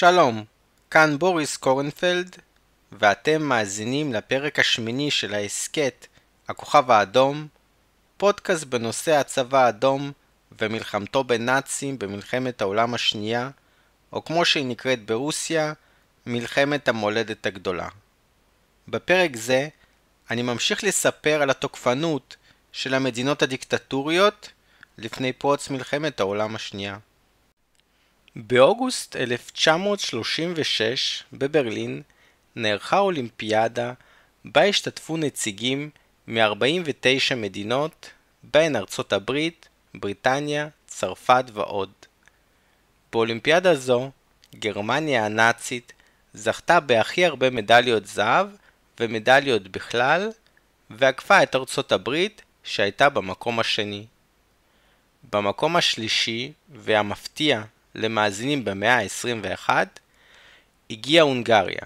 שלום, כאן בוריס קורנפלד, ואתם מאזינים לפרק השמיני של ההסכת הכוכב האדום, פודקאסט בנושא הצבא האדום ומלחמתו בנאצים במלחמת העולם השנייה, או כמו שהיא נקראת ברוסיה, מלחמת המולדת הגדולה. בפרק זה אני ממשיך לספר על התוקפנות של המדינות הדיקטטוריות לפני פרוץ מלחמת העולם השנייה. באוגוסט 1936 בברלין נערכה אולימפיאדה בה השתתפו נציגים מ-49 מדינות, בהן ארצות הברית, בריטניה, צרפת ועוד. באולימפיאדה זו, גרמניה הנאצית זכתה בהכי הרבה מדליות זהב ומדליות בכלל, ועקפה את ארצות הברית שהייתה במקום השני. במקום השלישי, והמפתיע למאזינים במאה ה-21, הגיעה הונגריה,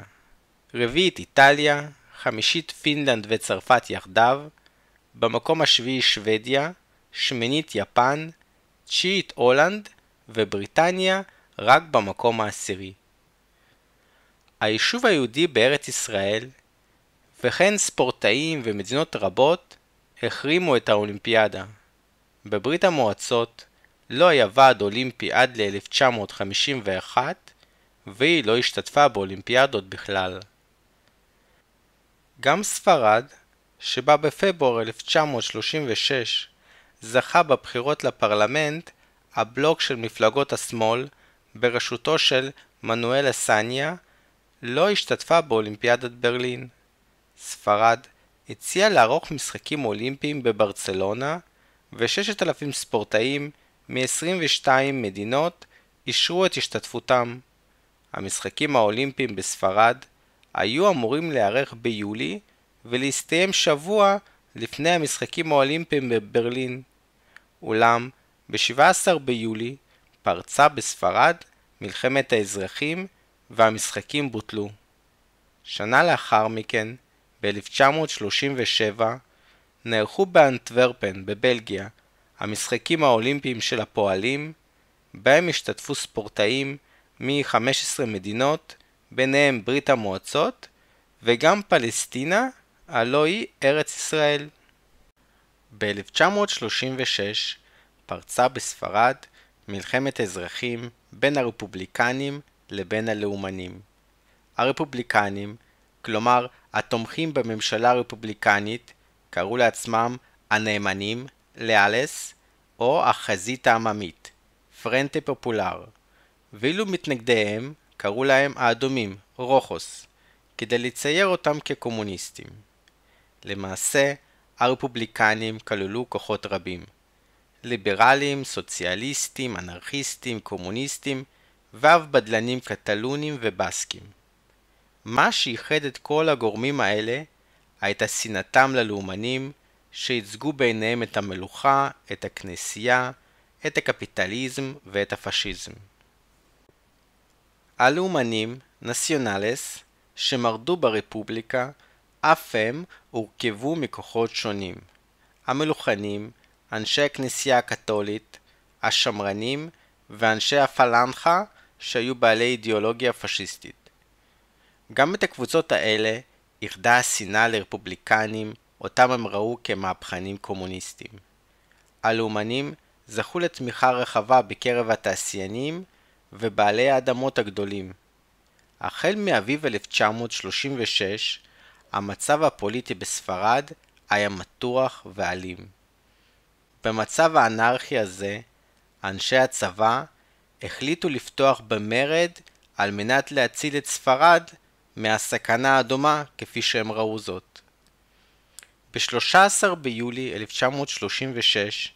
רביעית איטליה, חמישית פינלנד וצרפת יחדיו, במקום השביעי שוודיה, שמינית יפן, תשיעית הולנד ובריטניה רק במקום העשירי. היישוב היהודי בארץ ישראל, וכן ספורטאים ומדינות רבות, החרימו את האולימפיאדה. בברית המועצות לא היה ועד אולימפי עד ל-1951, והיא לא השתתפה באולימפיאדות בכלל. גם ספרד, שבה בפברואר 1936 זכה בבחירות לפרלמנט הבלוק של מפלגות השמאל בראשותו של מנואל אסניה, לא השתתפה באולימפיאדת ברלין. ספרד הציעה לערוך משחקים אולימפיים בברצלונה, ו-6,000 ספורטאים מ-22 מדינות אישרו את השתתפותם. המשחקים האולימפיים בספרד היו אמורים להיערך ביולי ולהסתיים שבוע לפני המשחקים האולימפיים בברלין. אולם ב-17 ביולי פרצה בספרד מלחמת האזרחים והמשחקים בוטלו. שנה לאחר מכן, ב-1937, נערכו באנטוורפן בבלגיה המשחקים האולימפיים של הפועלים, בהם השתתפו ספורטאים מ-15 מדינות, ביניהם ברית המועצות, וגם פלסטינה, הלא היא ארץ ישראל. ב-1936 פרצה בספרד מלחמת אזרחים בין הרפובליקנים לבין הלאומנים. הרפובליקנים, כלומר התומכים בממשלה הרפובליקנית, קראו לעצמם הנאמנים, לאלס, או החזית העממית, פרנטה פופולר, ואילו מתנגדיהם קראו להם האדומים, רוחוס, כדי לצייר אותם כקומוניסטים. למעשה, הרפובליקנים כללו כוחות רבים ליברלים, סוציאליסטים, אנרכיסטים, קומוניסטים ואף בדלנים קטלונים ובסקים. מה שאיחד את כל הגורמים האלה הייתה שנאתם ללאומנים שייצגו בעיניהם את המלוכה, את הכנסייה, את הקפיטליזם ואת הפשיזם. הלאומנים, נציונלס, שמרדו ברפובליקה, אף הם הורכבו מכוחות שונים. המלוכנים, אנשי הכנסייה הקתולית, השמרנים ואנשי הפלנחה שהיו בעלי אידיאולוגיה פשיסטית. גם את הקבוצות האלה איחדה השנאה לרפובליקנים, אותם הם ראו כמהפכנים קומוניסטים. הלאומנים זכו לתמיכה רחבה בקרב התעשיינים ובעלי האדמות הגדולים. החל מאביב 1936, המצב הפוליטי בספרד היה מתוח ואלים. במצב האנרכי הזה, אנשי הצבא החליטו לפתוח במרד על מנת להציל את ספרד מהסכנה הדומה כפי שהם ראו זאת. ב-13 ביולי 1936,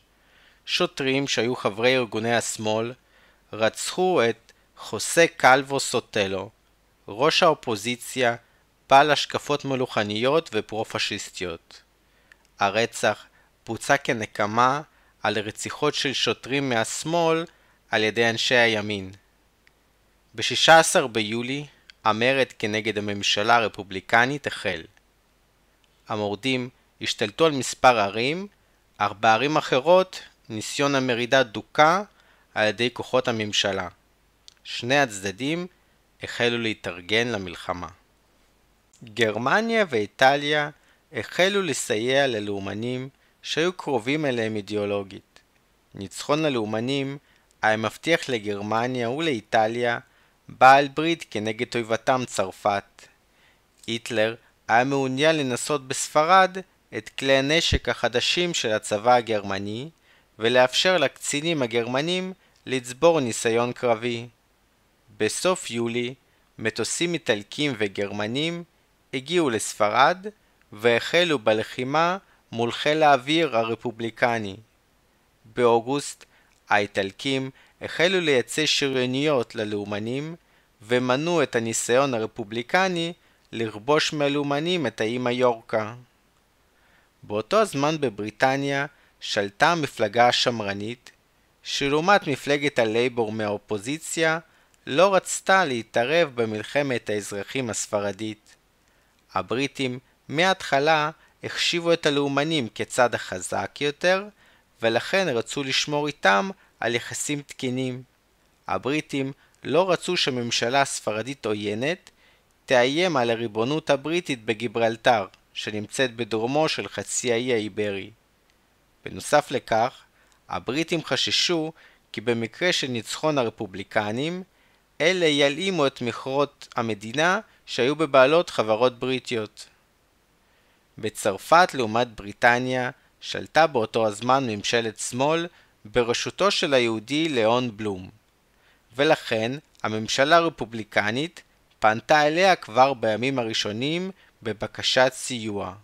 שוטרים שהיו חברי ארגוני השמאל רצחו את חוסה קלבו סוטלו, ראש האופוזיציה בעל השקפות מלוכניות ופרו-פשיסטיות. הרצח בוצע כנקמה על רציחות של שוטרים מהשמאל על ידי אנשי הימין. ב-16 ביולי המרד כנגד הממשלה הרפובליקנית החל. המורדים השתלטו על מספר ערים, אך בערים אחרות ניסיון המרידה דוכא על ידי כוחות הממשלה. שני הצדדים החלו להתארגן למלחמה. גרמניה ואיטליה החלו לסייע ללאומנים שהיו קרובים אליהם אידיאולוגית. ניצחון הלאומנים היה מבטיח לגרמניה ולאיטליה בעל ברית כנגד אויבתם צרפת. היטלר היה מעוניין לנסות בספרד את כלי הנשק החדשים של הצבא הגרמני ולאפשר לקצינים הגרמנים לצבור ניסיון קרבי. בסוף יולי, מטוסים איטלקים וגרמנים הגיעו לספרד והחלו בלחימה מול חיל האוויר הרפובליקני. באוגוסט האיטלקים החלו לייצא שריוניות ללאומנים ומנעו את הניסיון הרפובליקני לכבוש מהלאומנים את האי מיורקה. באותו הזמן בבריטניה שלטה המפלגה השמרנית, שלעומת מפלגת הלייבור מהאופוזיציה, לא רצתה להתערב במלחמת האזרחים הספרדית. הבריטים מההתחלה החשיבו את הלאומנים כצד החזק יותר, ולכן רצו לשמור איתם על יחסים תקינים. הבריטים לא רצו שממשלה ספרדית עוינת תאיים על הריבונות הבריטית בגיברלטר, שנמצאת בדרומו של חצי האי האיברי. בנוסף לכך, הבריטים חששו כי במקרה של ניצחון הרפובליקנים, אלה ילאימו את מכרות המדינה שהיו בבעלות חברות בריטיות. בצרפת לעומת בריטניה שלטה באותו הזמן ממשלת שמאל בראשותו של היהודי ליאון בלום, ולכן הממשלה הרפובליקנית פנתה אליה כבר בימים הראשונים בבקשת סיוע.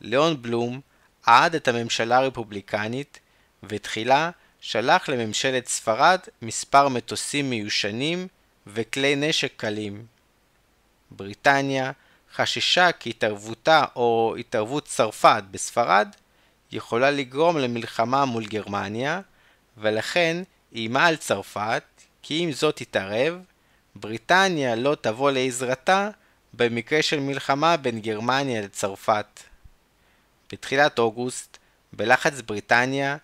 ליאון בלום עד את הממשלה הרפובליקנית ותחילה שלח לממשלת ספרד מספר מטוסים מיושנים וכלי נשק קלים. בריטניה חששה כי התערבותה או התערבות צרפת בספרד יכולה לגרום למלחמה מול גרמניה, ולכן איימה על צרפת כי אם זאת תתערב, בריטניה לא תבוא לעזרתה במקרה של מלחמה בין גרמניה לצרפת. בתחילת אוגוסט, בלחץ בריטניה,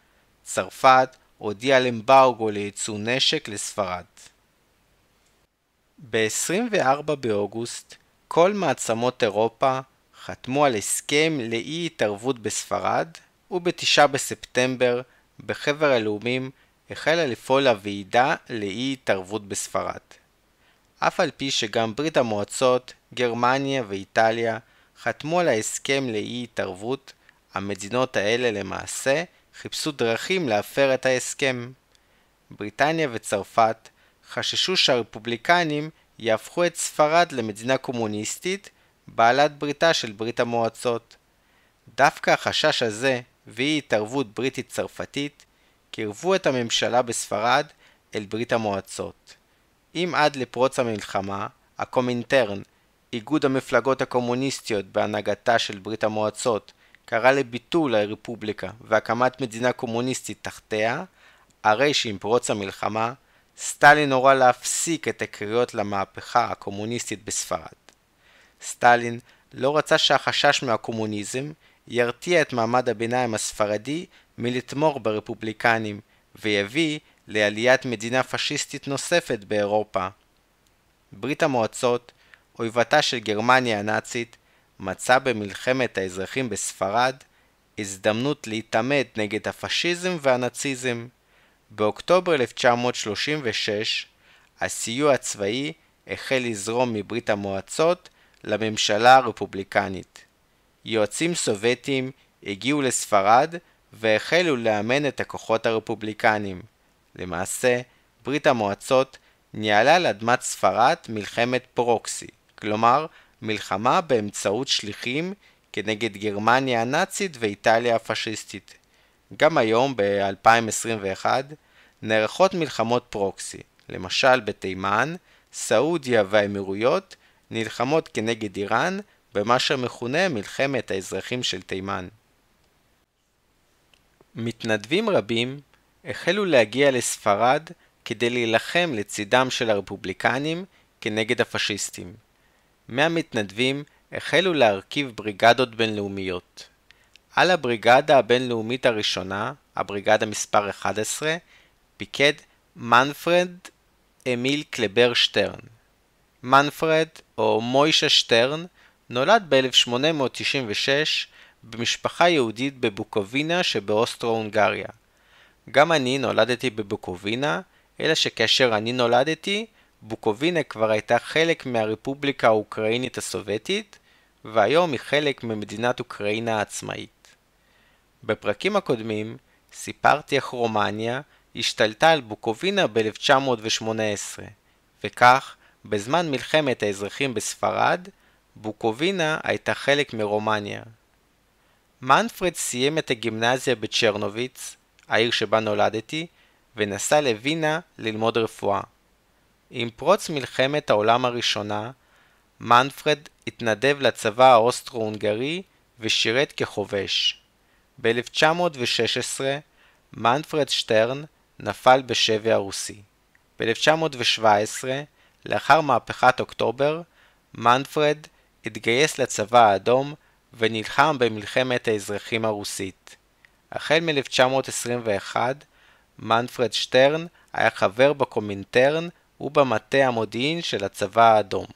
צרפת הודיעה על אמברגו לייצוא נשק לספרד. ב-24 באוגוסט, כל מעצמות אירופה חתמו על הסכם לאי התערבות בספרד, וב-9 בספטמבר, בחבר הלאומים, החלה לפעול הוועידה לאי התערבות בספרד. אף על פי שגם ברית המועצות, גרמניה ואיטליה חתמו על ההסכם לאי התערבות, המדינות האלה למעשה חיפשו דרכים להפר את ההסכם. בריטניה וצרפת חששו שהרפובליקנים יהפכו את ספרד למדינה קומוניסטית בעלת בריתה של ברית המועצות. דווקא החשש הזה ואי התערבות בריטית צרפתית קירבו את הממשלה בספרד אל ברית המועצות. אם עד לפרוץ המלחמה, הקומינטרן, איגוד המפלגות הקומוניסטיות בהנהגתה של ברית המועצות, קרא לביטול הרפובליקה והקמת מדינה קומוניסטית תחתיה, הרי שעם פרוץ המלחמה, סטלין הורה להפסיק את הקריאות למהפכה הקומוניסטית בספרד. סטלין לא רצה שהחשש מהקומוניזם ירתיע את מעמד הביניים הספרדי מלתמוך ברפובליקנים, ויביא לעליית מדינה פשיסטית נוספת באירופה. ברית המועצות, אויבתה של גרמניה הנאצית, מצא במלחמת האזרחים בספרד הזדמנות להתעמת נגד הפשיזם והנאציזם. באוקטובר 1936 הסיוע הצבאי החל לזרום מברית המועצות לממשלה הרפובליקנית. יועצים סובייטים הגיעו לספרד והחלו לאמן את הכוחות הרפובליקנים. למעשה, ברית המועצות ניהלה על אדמת ספרד מלחמת פרוקסי, כלומר מלחמה באמצעות שליחים כנגד גרמניה הנאצית ואיטליה הפשיסטית. גם היום, ב-2021, נערכות מלחמות פרוקסי, למשל בתימן, סעודיה והאמירויות נלחמות כנגד איראן במה שמכונה מלחמת האזרחים של תימן. מתנדבים רבים החלו להגיע לספרד כדי להילחם לצידם של הרפובליקנים כנגד הפשיסטים. מהמתנדבים החלו להרכיב בריגדות בינלאומיות. על הבריגדה הבינלאומית הראשונה, הבריגדה מספר 11, פיקד מנפרד אמיל קלבר שטרן. מנפרד, או מוישה שטרן, נולד ב-1896 במשפחה יהודית בבוקובינה שבאוסטרו-הונגריה. גם אני נולדתי בבוקובינה, אלא שכאשר אני נולדתי, בוקובינה כבר הייתה חלק מהרפובליקה האוקראינית הסובייטית, והיום היא חלק ממדינת אוקראינה העצמאית. בפרקים הקודמים סיפרתי איך רומניה השתלטה על בוקובינה ב-1918, וכך, בזמן מלחמת האזרחים בספרד, בוקובינה הייתה חלק מרומניה. מנפרד סיים את הגימנזיה בצ'רנוביץ, העיר שבה נולדתי, ונסע לווינה ללמוד רפואה. עם פרוץ מלחמת העולם הראשונה, מנפרד התנדב לצבא האוסטרו-הונגרי ושירת כחובש. ב-1916 מנפרד שטרן נפל בשבי הרוסי. ב-1917, לאחר מהפכת אוקטובר, מנפרד התגייס לצבא האדום ונלחם במלחמת האזרחים הרוסית. החל מ-1921, מנפרד שטרן היה חבר בקומינטרן ובמטה המודיעין של הצבא האדום.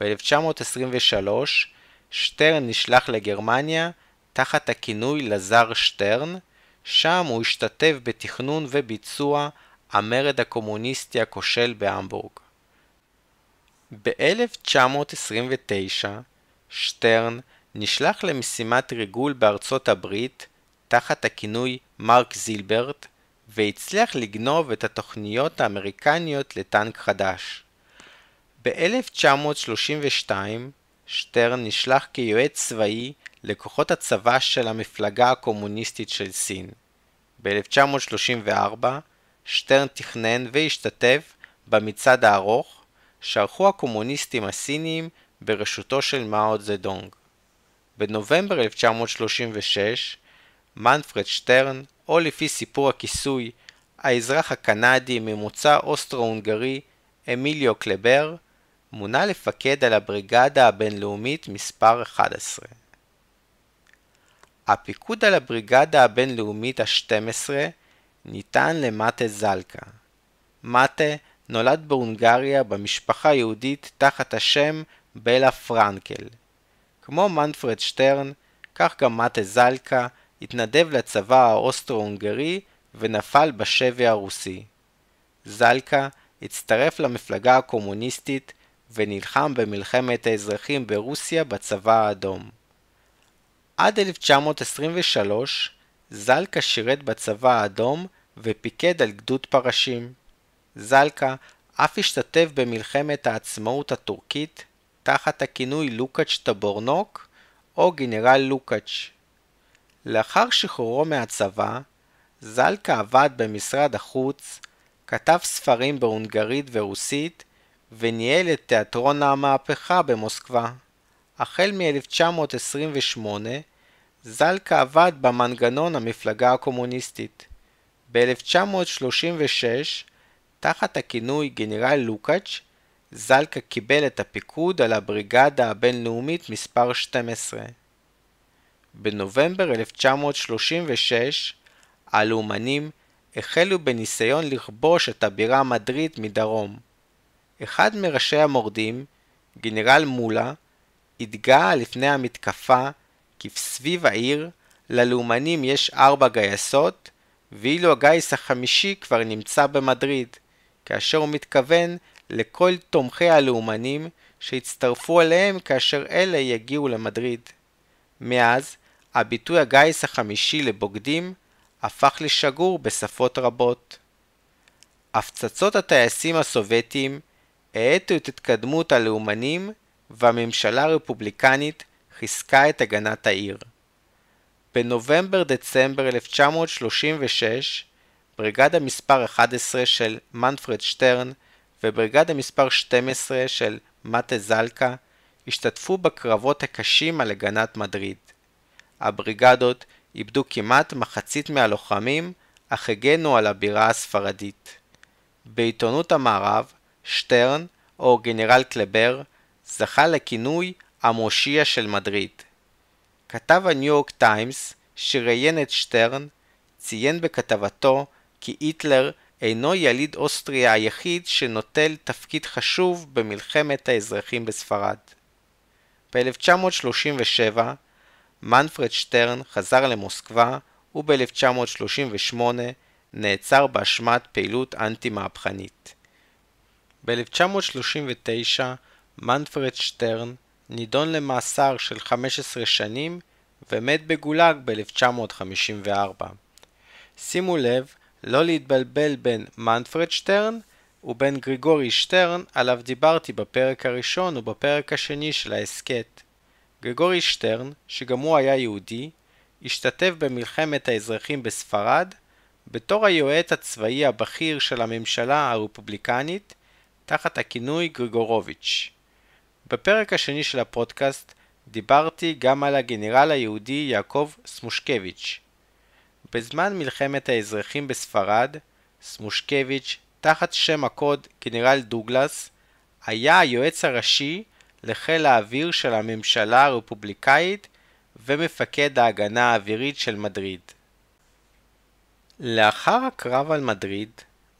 ב-1923 שטרן נשלח לגרמניה תחת הכינוי לזר שטרן, שם הוא השתתף בתכנון וביצוע המרד הקומוניסטי הכושל בהמבורג. ב-1929 שטרן נשלח למשימת ריגול בארצות הברית תחת הכינוי מרק זילברט והצליח לגנוב את התוכניות האמריקניות לטנק חדש. ב-1932 שטרן נשלח כיועץ צבאי לכוחות הצבא של המפלגה הקומוניסטית של סין. ב-1934 שטרן תכנן והשתתף במצעד הארוך שערכו הקומוניסטים הסינים בראשותו של מאו זדונג. בנובמבר 1936 מנפרד שטרן, או לפי סיפור הכיסוי, האזרח הקנדי ממוצא אוסטרו-הונגרי אמיליו קלבר, מונה לפקד על הבריגדה הבינלאומית מספר 11. הפיקוד על הבריגדה הבינלאומית ה-12 ניתן למטה זלקה. מטה נולד בהונגריה במשפחה יהודית תחת השם בלה פרנקל. כמו מנפרד שטרן, כך גם מטה זלקה התנדב לצבא האוסטרו-הונגרי ונפל בשבי הרוסי. זלקה הצטרף למפלגה הקומוניסטית ונלחם במלחמת האזרחים ברוסיה בצבא האדום. עד 1923 זלקה שירת בצבא האדום ופיקד על גדוד פרשים. זלקה אף השתתף במלחמת העצמאות הטורקית תחת הכינוי לוקאץ' טבורנוק או גנרל לוקאץ'. לאחר שחרורו מהצבא, זלקה עבד במשרד החוץ, כתב ספרים בהונגרית ורוסית וניהל את תיאטרון המהפכה במוסקבה. החל מ-1928 זלקה עבד במנגנון המפלגה הקומוניסטית. ב-1936, תחת הכינוי גנרל לוקאץ', זלקה קיבל את הפיקוד על הבריגדה הבינלאומית מספר 12. בנובמבר 1936, הלאומנים החלו בניסיון לכבוש את הבירה מדריד מדרום. אחד מראשי המורדים, גנרל מולה, התגאה לפני המתקפה כי סביב העיר ללאומנים יש ארבע גייסות, ואילו הגיס החמישי כבר נמצא במדריד, כאשר הוא מתכוון לכל תומכי הלאומנים שהצטרפו אליהם כאשר אלה יגיעו למדריד. מאז, הביטוי הגיס החמישי לבוגדים הפך לשגור בשפות רבות. הפצצות הטייסים הסובייטים האטו את התקדמות הלאומנים והממשלה הרפובליקנית חיזקה את הגנת העיר. בנובמבר-דצמבר 1936, בריגדה מספר 11 של מנפרד שטרן ובריגדה מספר 12 של מטה זלקה השתתפו בקרבות הקשים על הגנת מדריד. הבריגדות איבדו כמעט מחצית מהלוחמים, אך הגנו על הבירה הספרדית. בעיתונות המערב, שטרן, או גנרל קלבר, זכה לכינוי המושיע של מדריד. כתב הניו יורק טיימס, שראיין את שטרן, ציין בכתבתו כי היטלר אינו יליד אוסטריה היחיד שנוטל תפקיד חשוב במלחמת האזרחים בספרד. ב-1937 מנפרד שטרן חזר למוסקבה וב-1938 נעצר באשמת פעילות אנטי-מהפכנית. ב-1939 מנפרד שטרן נידון למאסר של 15 שנים ומת בגולאג ב-1954. שימו לב לא להתבלבל בין מנפרד שטרן ובין גריגורי שטרן עליו דיברתי בפרק הראשון ובפרק השני של ההסכת. גריגורי שטרן, שגם הוא היה יהודי, השתתף במלחמת האזרחים בספרד בתור היועץ הצבאי הבכיר של הממשלה הרפובליקנית תחת הכינוי גריגורוביץ'. בפרק השני של הפודקאסט דיברתי גם על הגנרל היהודי יעקב סמושקביץ'. בזמן מלחמת האזרחים בספרד, סמושקביץ', תחת שם הקוד גנרל דוגלס, היה היועץ הראשי לחיל האוויר של הממשלה הרפובליקאית ומפקד ההגנה האווירית של מדריד. לאחר הקרב על מדריד,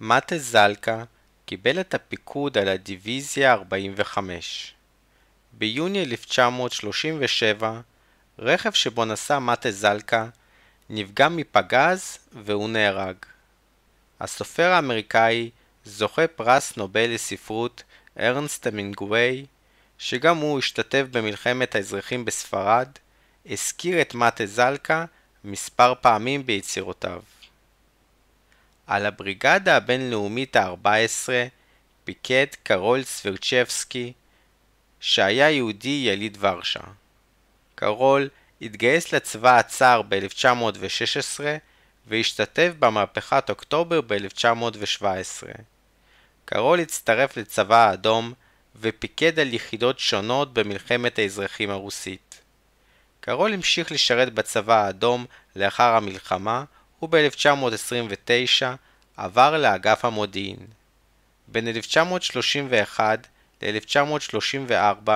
מטה זלקה קיבל את הפיקוד על הדיוויזיה 45. ביוני 1937, רכב שבו נסע מטה זלקה נפגע מפגז והוא נהרג. הסופר האמריקאי, זוכה פרס נובל לספרות, ארנסט המינגווי, שגם הוא השתתף במלחמת האזרחים בספרד, הזכיר את מטה זלקה מספר פעמים ביצירותיו. על הבריגדה הבינלאומית ה-14 פיקד קרול סברצ'בסקי, שהיה יהודי יליד ורשה. קרול התגייס לצבא הצאר ב-1916 והשתתף במהפכת אוקטובר ב-1917. קרול הצטרף לצבא האדום ופיקד על יחידות שונות במלחמת האזרחים הרוסית. קרול המשיך לשרת בצבא האדום לאחר המלחמה וב-1929 עבר לאגף המודיעין. בין 1931 ל-1934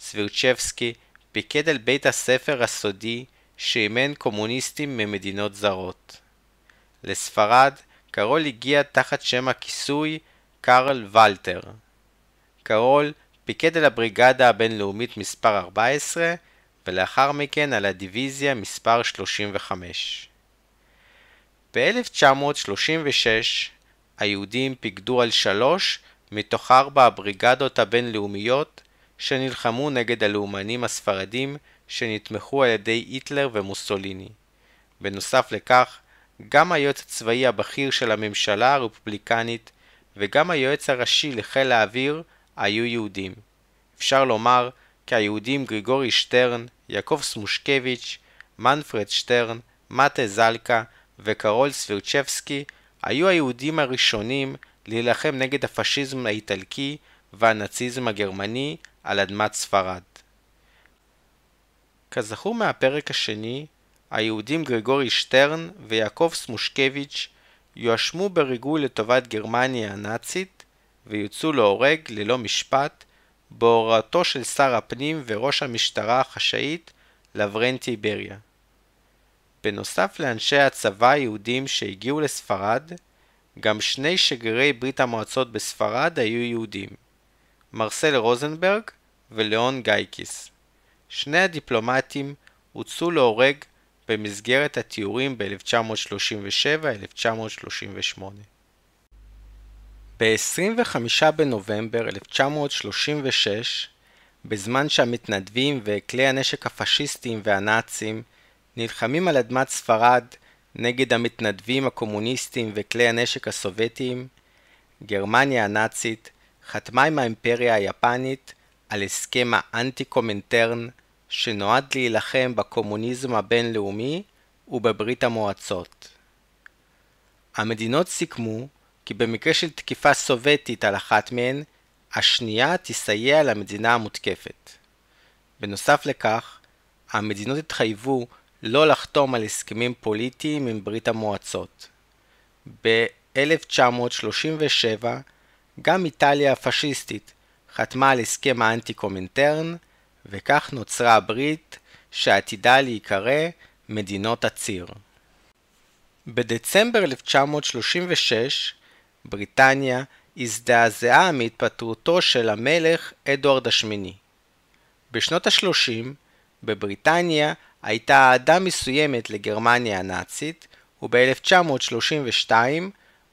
סבירצ'בסקי פיקד על בית הספר הסודי שאימן קומוניסטים ממדינות זרות. לספרד, קרול הגיע תחת שם הכיסוי קרל ולטר. קרול פיקד על הבריגדה הבינלאומית מספר 14 ולאחר מכן על הדיוויזיה מספר 35. ב-1936 היהודים פיקדו על שלוש מתוך ארבע הבריגדות הבינלאומיות שנלחמו נגד הלאומנים הספרדים שנתמכו על ידי היטלר ומוסוליני. בנוסף לכך, גם היועץ הצבאי הבכיר של הממשלה הרפובליקנית וגם היועץ הראשי לחיל האוויר היו יהודים. אפשר לומר כי היהודים גריגורי שטרן, יעקב סמושקביץ', מנפרד שטרן, מטה זלקה וקרול סבירצ'בסקי היו היהודים הראשונים להילחם נגד הפשיזם האיטלקי והנאציזם הגרמני על אדמת ספרד. כזכור מהפרק השני, היהודים גרגורי שטרן ויעקב סמושקביץ' יואשמו בריגול לטובת גרמניה הנאצית ויוצאו להורג ללא משפט בהוראתו של שר הפנים וראש המשטרה החשאית לברנטי בריה. בנוסף לאנשי הצבא היהודים שהגיעו לספרד, גם שני שגרירי ברית המועצות בספרד היו יהודים, מרסל רוזנברג ולאון גייקיס. שני הדיפלומטים הוצאו להורג במסגרת התיאורים ב-1937-1938. ב-25 בנובמבר 1936, בזמן שהמתנדבים וכלי הנשק הפשיסטיים והנאצים נלחמים על אדמת ספרד נגד המתנדבים הקומוניסטים וכלי הנשק הסובייטיים, גרמניה הנאצית חתמה עם האימפריה היפנית על הסכם האנטי-קומנטרן שנועד להילחם בקומוניזם הבינלאומי ובברית המועצות. המדינות סיכמו כי במקרה של תקיפה סובייטית על אחת מהן, השנייה תסייע למדינה המותקפת. בנוסף לכך, המדינות התחייבו לא לחתום על הסכמים פוליטיים עם ברית המועצות. ב-1937 גם איטליה הפשיסטית חתמה על הסכם האנטי-קומינטרן, וכך נוצרה הברית שעתידה להיקרא מדינות הציר. בדצמבר 1936 בריטניה הזדעזעה מהתפטרותו של המלך אדוארד השמיני. בשנות ה-30, בבריטניה הייתה אהדה מסוימת לגרמניה הנאצית, וב-1932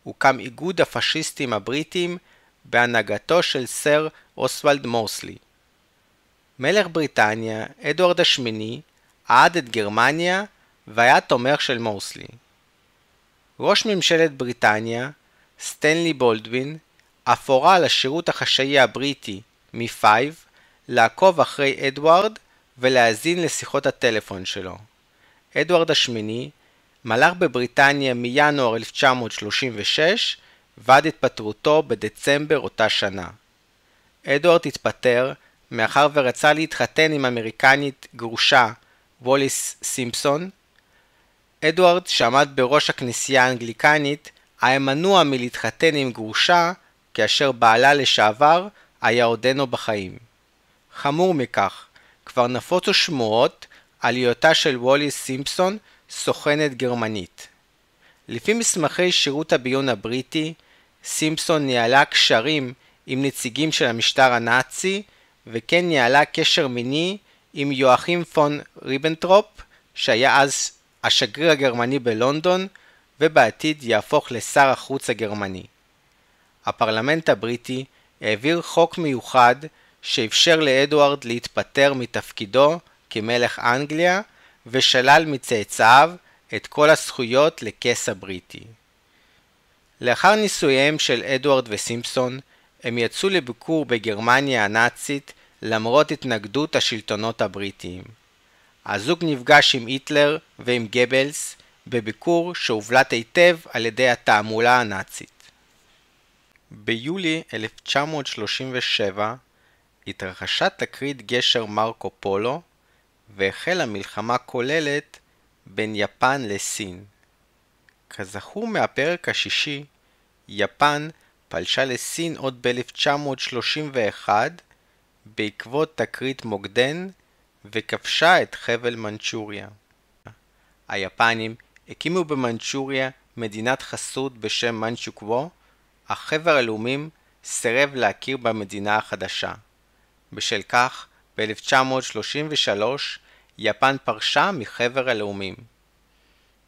הוקם איגוד הפשיסטים הבריטים בהנהגתו של סר אוסוולד מורסלי. מלך בריטניה, אדוארד השמיני, אהד את גרמניה והיה תומך של מורסלי. ראש ממשלת בריטניה, סטנלי בולדווין, אף הורה לשירות החשאי הבריטי, מ-5, לעקוב אחרי אדוארד ולהאזין לשיחות הטלפון שלו. אדוארד השמיני מלך בבריטניה מינואר 1936 ועד התפטרותו בדצמבר אותה שנה. אדוארד התפטר מאחר ורצה להתחתן עם אמריקנית גרושה ווליס סימפסון. אדוארד, שעמד בראש הכנסייה האנגליקנית, היה מנוע מלהתחתן עם גרושה כאשר בעלה לשעבר היה עודנו בחיים. חמור מכך, כבר נפוצו שמועות על היותה של ווליס סימפסון סוכנת גרמנית. לפי מסמכי שירות הביון הבריטי, סימפסון ניהלה קשרים עם נציגים של המשטר הנאצי, וכן ניהלה קשר מיני עם יואכים פון ריבנטרופ, שהיה אז השגריר הגרמני בלונדון, ובעתיד יהפוך לשר החוץ הגרמני. הפרלמנט הבריטי העביר חוק מיוחד שאפשר לאדוארד להתפטר מתפקידו כמלך אנגליה ושלל מצאצאיו את כל הזכויות לכס הבריטי. לאחר נישואיהם של אדוארד וסימפסון, הם יצאו לביקור בגרמניה הנאצית למרות התנגדות השלטונות הבריטיים. הזוג נפגש עם היטלר ועם גבלס בביקור שהובלט היטב על ידי התעמולה הנאצית. ביולי 1937 התרחשה תקרית גשר מרקו פולו והחלה מלחמה כוללת בין יפן לסין. כזכור מהפרק השישי, יפן פלשה לסין עוד ב-1931 בעקבות תקרית מוקדן וכבשה את חבל מנצ'וריה. היפנים הקימו במנצ'וריה מדינת חסות בשם מנצ'וקוו, אך חבר הלאומים סירב להכיר במדינה החדשה. בשל כך, ב-1933 יפן פרשה מחבר הלאומים.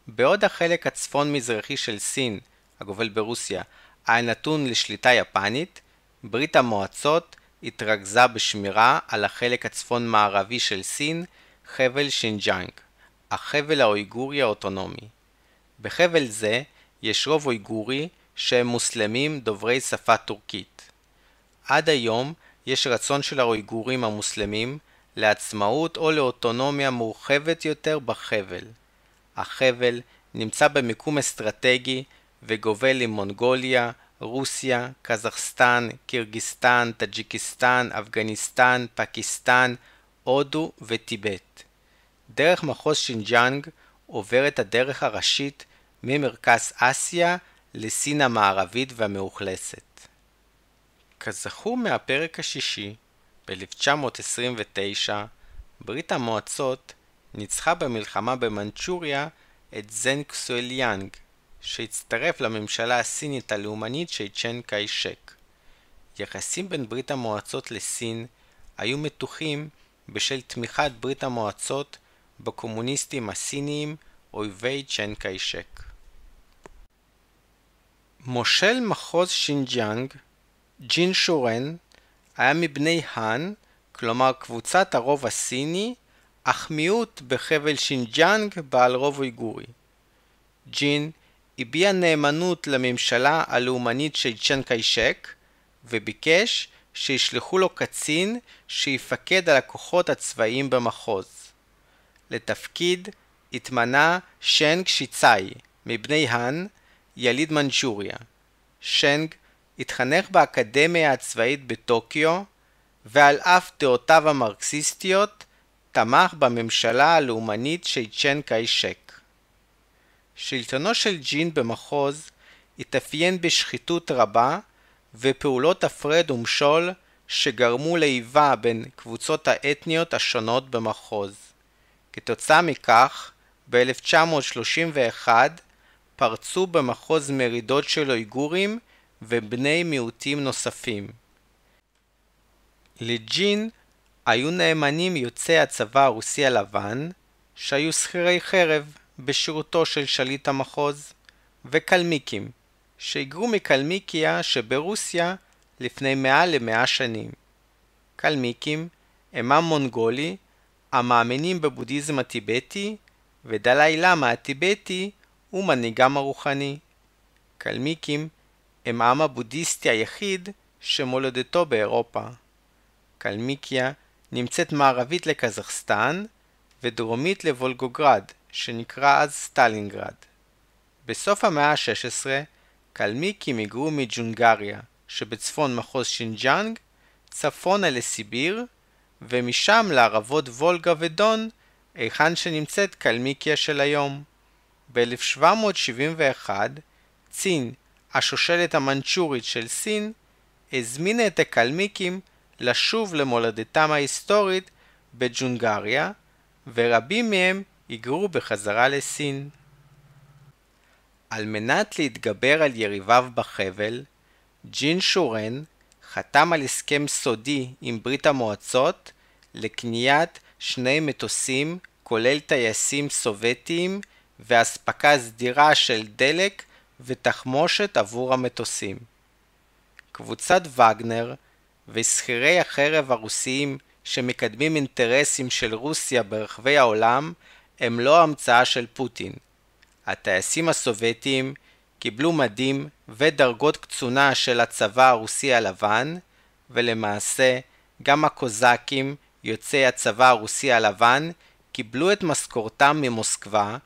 בעוד החלק הצפון-מזרחי של סין, הגובל ברוסיה, היה נתון לשליטה יפנית, ברית המועצות התרכזה בשמירה על החלק הצפון-מערבי של סין, חבל שינג'אנג, החבל האויגורי האוטונומי. בחבל זה יש רוב אויגורי שהם מוסלמים דוברי שפה טורקית. עד היום יש רצון של האויגורים המוסלמים לעצמאות או לאוטונומיה מורחבת יותר בחבל. החבל נמצא במיקום אסטרטגי וגובל עם מונגוליה, רוסיה, קזחסטן, קירגיסטן, טאג'יקיסטן, אפגניסטן, פקיסטן, הודו וטיבט. דרך מחוז שינג'אנג עוברת הדרך הראשית ממרכז אסיה לסין המערבית והמאוכלסת. כזכור מהפרק השישי, ב-1929, ברית המועצות ניצחה במלחמה במנצ'וריה את זן קסואליאנג, שהצטרף לממשלה הסינית הלאומנית של צ'ן קאי-שק. יחסים בין ברית המועצות לסין היו מתוחים בשל תמיכת ברית המועצות בקומוניסטים הסיניים אויבי צ'ן קאי-שק. מושל מחוז שינג'יאנג, ג'ין שורן, היה מבני האן, כלומר קבוצת הרוב הסיני, אך מיעוט בחבל שינג'אנג בעל רוב אויגורי. ג'ין הביע נאמנות לממשלה הלאומנית של צ'יאנג קאי שק וביקש שישלחו לו קצין שיפקד על הכוחות הצבאיים במחוז. לתפקיד התמנה שנג שיצאי מבני האן, יליד מנצ'וריה. שנג התחנך באקדמיה הצבאית בטוקיו, ועל אף דעותיו המרקסיסטיות, תמך בממשלה הלאומנית של צ'ן קאי-שק. שלטונו של ג'ין במחוז התאפיין בשחיתות רבה ופעולות הפרד ומשול שגרמו לאיבה בין קבוצות האתניות השונות במחוז. כתוצאה מכך, ב-1931 פרצו במחוז מרידות של אויגורים ובני מיעוטים נוספים. לג'ין היו נאמנים יוצאי הצבא הרוסי הלבן, שהיו שכירי חרב בשירותו של שליט המחוז, וקלמיקים, שהיגרו מקלמיקיה שברוסיה לפני מעל למאה שנים. קלמיקים הם עם מונגולי המאמינים בבודהיזם הטיבטי, ודלאי למה הטיבטי הוא מנהיגם הרוחני. קלמיקים הם העם הבודהיסטי היחיד שמולדתו באירופה. קלמיקיה נמצאת מערבית לקזחסטן ודרומית לוולגוגרד, שנקרא אז סטלינגרד. בסוף המאה ה-16 קלמיקים היגרו מג'ונגריה, שבצפון מחוז שינג'אנג, צפונה לסיביר, ומשם לערבות וולגה ודון, היכן שנמצאת קלמיקיה של היום. ב-1771 צין, השושלת המנצ'ורית של סין, הזמינה את הקלמיקים לשוב למולדתם ההיסטורית בג'ונגריה, ורבים מהם היגרו בחזרה לסין. על מנת להתגבר על יריביו בחבל, ג'ין שורן חתם על הסכם סודי עם ברית המועצות לקניית שני מטוסים כולל טייסים סובייטיים ואספקה סדירה של דלק ותחמושת עבור המטוסים. קבוצת וגנר ושכירי החרב הרוסיים שמקדמים אינטרסים של רוסיה ברחבי העולם הם לא המצאה של פוטין. הטייסים הסובייטיים קיבלו מדים ודרגות קצונה של הצבא הרוסי הלבן, ולמעשה גם הקוזקים, יוצאי הצבא הרוסי הלבן, קיבלו את משכורתם ממוסקבה,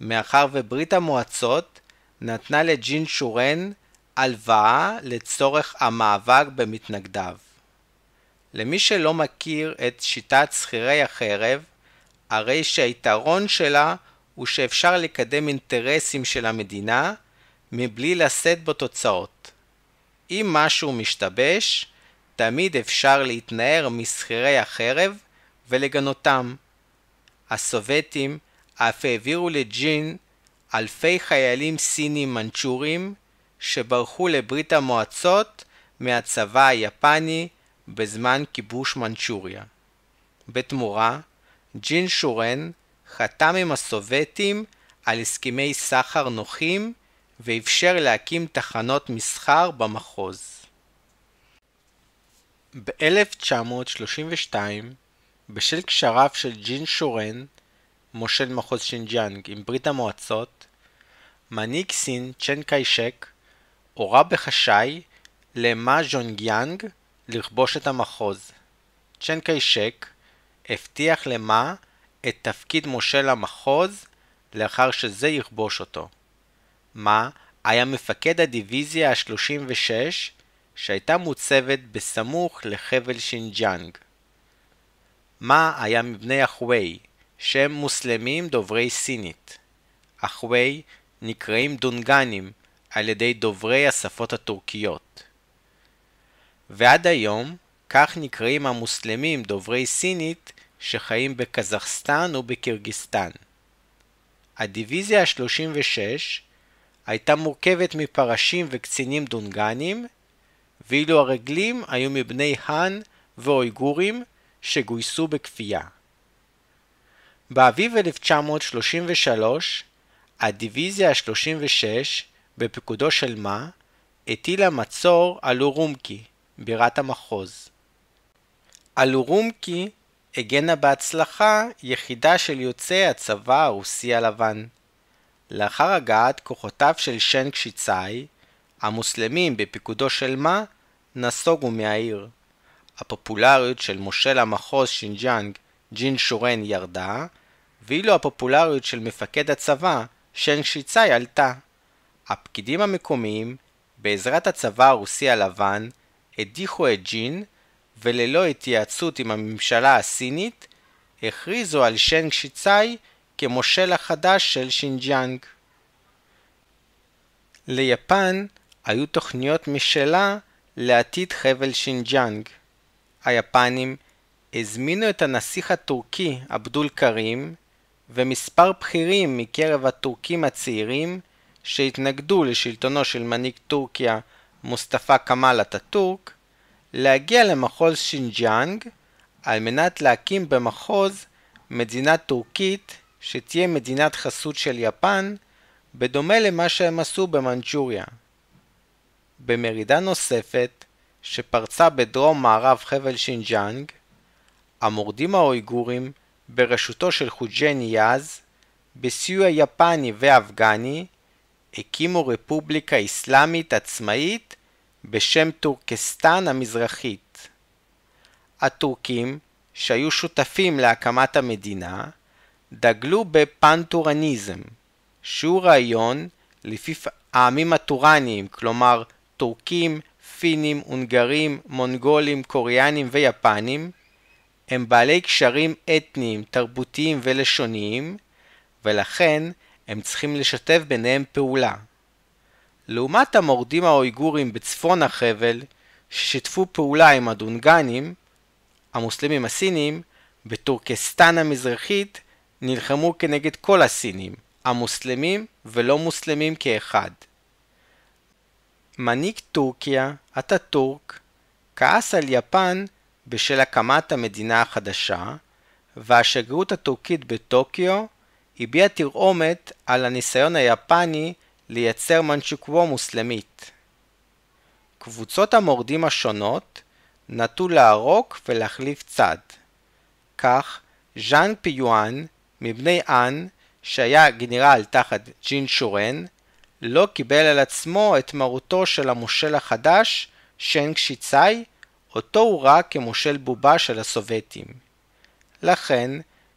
מאחר וברית המועצות נתנה לג'ין שורן הלוואה לצורך המאבק במתנגדיו. למי שלא מכיר את שיטת שכירי החרב, הרי שהיתרון שלה הוא שאפשר לקדם אינטרסים של המדינה מבלי לשאת בו תוצאות. אם משהו משתבש, תמיד אפשר להתנער משכירי החרב ולגנותם. הסובייטים אף העבירו לג'ין אלפי חיילים סינים מנצ'ורים שברחו לברית המועצות מהצבא היפני בזמן כיבוש מנצ'וריה. בתמורה, ג'ין שורן חתם עם הסובייטים על הסכמי סחר נוחים ואפשר להקים תחנות מסחר במחוז. ב-1932, בשל קשריו של ג'ין שורן, מושל מחוז שינג'אנג עם ברית המועצות, מנהיג סין צ'יאנג קאי שק הורה בחשאי למה ז'ונגיאנג לכבוש את המחוז. צ'יאנג קאי שק הבטיח למה את תפקיד מושל המחוז לאחר שזה יכבוש אותו. מה היה מפקד הדיוויזיה ה-36 שהייתה מוצבת בסמוך לחבל שינג'אנג. מה היה מבני החווי, שהם מוסלמים דוברי סינית. החווי נקראים דונגנים על ידי דוברי השפות הטורקיות. ועד היום, כך נקראים המוסלמים דוברי סינית שחיים בקזחסטן ובקירגיסטן. הדיוויזיה ה-36 הייתה מורכבת מפרשים וקצינים דונגנים, ואילו הרגלים היו מבני האן ואויגורים שגויסו בכפייה. באביב 1933, הדיוויזיה ה-36 בפיקודו של מה הטילה מצור על אורומקי, בירת המחוז. על אורומקי הגנה בהצלחה יחידה של יוצאי הצבא הרוסי הלבן. לאחר הגעת כוחותיו של שן קשיצאי, המוסלמים בפיקודו של מה נסוגו מהעיר. הפופולריות של מושל המחוז שינג'אנג, ג'ין שורן, ירדה, ואילו הפופולריות של מפקד הצבא, שנג שיצאי, עלתה. הפקידים המקומיים, בעזרת הצבא הרוסי הלבן, הדיחו את ג'ין, וללא התייעצות עם הממשלה הסינית, הכריזו על שנג שיצאי כמושל החדש של שינג'יאנג. ליפן היו תוכניות משלה לעתיד חבל שינג'יאנג. היפנים הזמינו את הנסיך הטורקי עבדול קרים ומספר בכירים מקרב הטורקים הצעירים שהתנגדו לשלטונו של מנהיג טורקיה מוסטפא כמאל אטאטורק, להגיע למחוז שינג'יאנג על מנת להקים במחוז מדינה טורקית שתהיה מדינת חסות של יפן, בדומה למה שהם עשו במנצ'וריה. במרידה נוספת, שפרצה בדרום מערב חבל שינג'אנג, המורדים האויגורים בראשותו של חוג'ה ניאז, בסיוע יפני ואפגני, הקימו רפובליקה אסלאמית עצמאית בשם טורקסטן המזרחית. הטורקים, שהיו שותפים להקמת המדינה, דגלו בפנטורניזם, שהוא רעיון לפי העמים הטורניים, כלומר טורקים, פינים, הונגרים, מונגולים, קוריאנים ויפנים, הם בעלי קשרים אתניים, תרבותיים ולשוניים, ולכן הם צריכים לשתף ביניהם פעולה. לעומת המורדים האויגורים בצפון החבל, ששיתפו פעולה עם הדונגנים, המוסלמים הסינים, בטורקסטן המזרחית נלחמו כנגד כל הסינים, המוסלמים ולא מוסלמים כאחד. מנהיג טורקיה, אטאטורק, כעס על יפן בשל הקמת המדינה החדשה, והשגרירות הטורקית בטוקיו הביעה תרעומת על הניסיון היפני לייצר מנצ'וקוו מוסלמית. קבוצות המורדים השונות נטו לערוק ולהחליף צד. כך, ז'אן פיואן מבני אן, שהיה גנרל תחת ג'ין שורן, לא קיבל על עצמו את מרותו של המושל החדש, שנג שיצאי, אותו הוא ראה כמושל בובה של הסובייטים. לכן,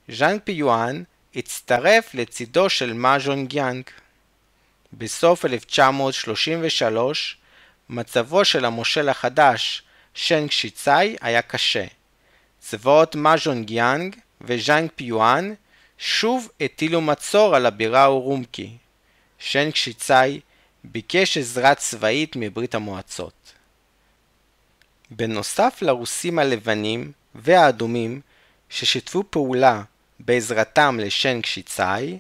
ז'אן פיואן הצטרף לצידו של מה ז'ונגיאנג. בסוף 1933, מצבו של המושל החדש, שנג שיצאי, היה קשה. צבאות מא ז'ונגיאנג וז'אנג פייואן שוב הטילו מצור על הבירה אורומקי. שנג שיצאי ביקש עזרה צבאית מברית המועצות. בנוסף לרוסים הלבנים והאדומים ששיתפו פעולה בעזרתם לשנג שיצאי,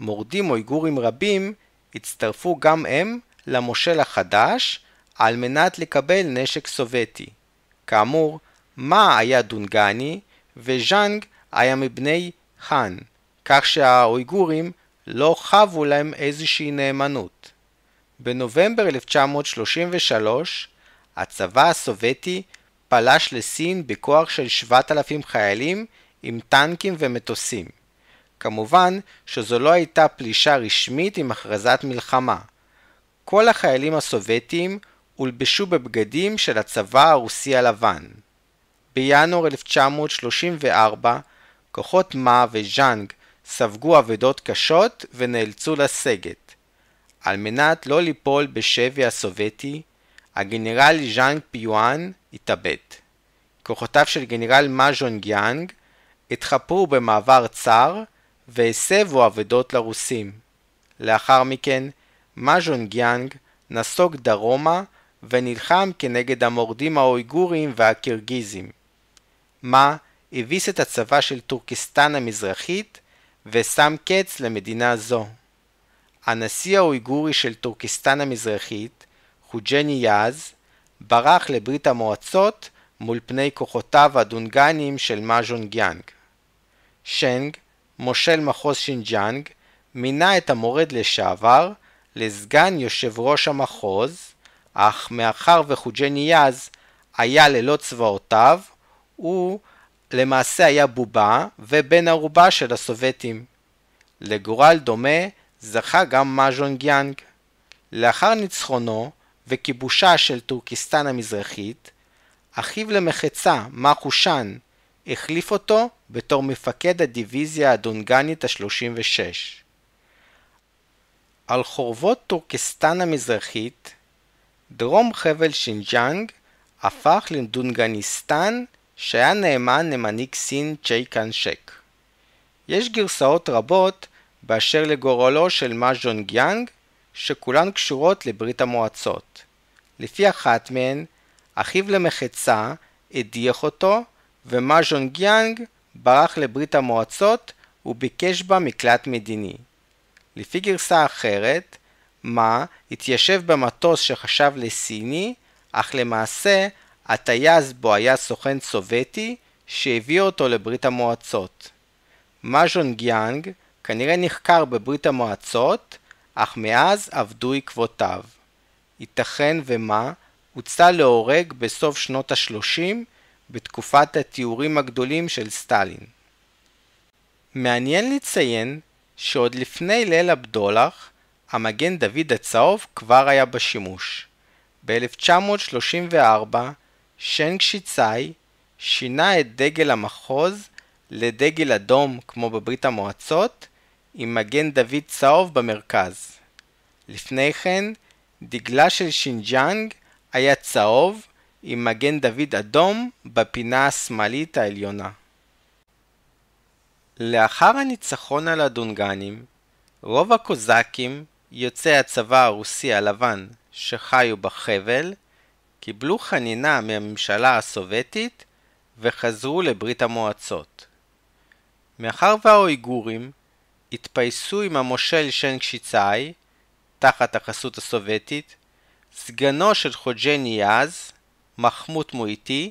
מורדים אויגורים רבים הצטרפו גם הם למושל החדש על מנת לקבל נשק סובייטי. כאמור, מה היה דונגני וז'אנג היה מבני חאן, כך שהאויגורים לא חבו להם איזושהי נאמנות. בנובמבר 1933 הצבא הסובייטי פלש לסין בכוח של 7,000 חיילים עם טנקים ומטוסים. כמובן שזו לא הייתה פלישה רשמית עם הכרזת מלחמה. כל החיילים הסובייטים הולבשו בבגדים של הצבא הרוסי הלבן. בינואר 1934 כוחות מה וז'אנג ספגו אבדות קשות ונאלצו לסגת. על מנת לא ליפול בשבי הסובייטי, הגנרל ז'אנג פייואן התאבד. כוחותיו של גנרל מא ז'ונגיאנג התחפרו במעבר צר והסבו אבדות לרוסים. לאחר מכן, מא ז'ונגיאנג נסוג דרומה ונלחם כנגד המורדים האויגורים והקירגיזים. מא הביס את הצבא של טורקיסטן המזרחית ושם קץ למדינה זו. הנשיא האויגורי של טורקיסטן המזרחית, חוג'ה ניאז, ברח לברית המועצות מפני כוחותיו הדונגניים של מא ז'ונגיאנג. שנג, מושל מחוז שינג'אנג, מינה את המורד לשעבר לסגן יושב ראש המחוז, אך מאחר וחוג'ה ניאז היה ללא צבאותיו, הוא למעשה היה בובה ובן ערובה של הסובייטים. לגורל דומה זכה גם מא ז'ונגיאנג. לאחר ניצחונו וכיבושה של טורקיסטן המזרחית, אחיו למחצה, מא חושן, החליף אותו בתור מפקד הדיוויזיה הדונגנית ה-36. על חורבות טורקסטן המזרחית, דרום חבל שינג'אנג הפך לדונגניסטן שהיה נאמן למנהיג סין צ'יי קאנשק. יש גרסאות רבות באשר לגורלו של מא ז'ונגיאנג, שכולן קשורות לברית המועצות. לפי אחת מהן, אחיו למחצה הדיח אותו, ומא ז'ונגיאנג ברח לברית המועצות וביקש בה מקלט מדיני. לפי גרסה אחרת, מא התיישב במטוס שחשב לסיני, אך למעשה הטייס בו היה סוכן סובייטי שהביא אותו לברית המועצות. מאז'ון גיאנג כנראה נחקר בברית המועצות, אך מאז אבדו עקבותיו. ייתכן ומה הוצא להורג בסוף שנות ה-30 בתקופת התיאורים הגדולים של סטלין. מעניין לציין שעוד לפני ליל הבדולח, המגן דוד הצהוב כבר היה בשימוש. ב-1934 שנג שיצאי שינה את דגל המחוז לדגל אדום כמו בברית המועצות, עם מגן דוד צהוב במרכז. לפני כן, דגלה של שינג'אנג היה צהוב עם מגן דוד אדום בפינה השמאלית העליונה. לאחר הניצחון על הדונגנים, רוב הקוזקים, יוצאי הצבא הרוסי הלבן שחיו בחבל, קיבלו חנינה מהממשלה הסובייטית וחזרו לברית המועצות. מאחר והאויגורים התפייסו עם המושל שנקשיצאי, תחת החסות הסובייטית, סגנו של חוג'ה ניאז, מחמוד מויטי,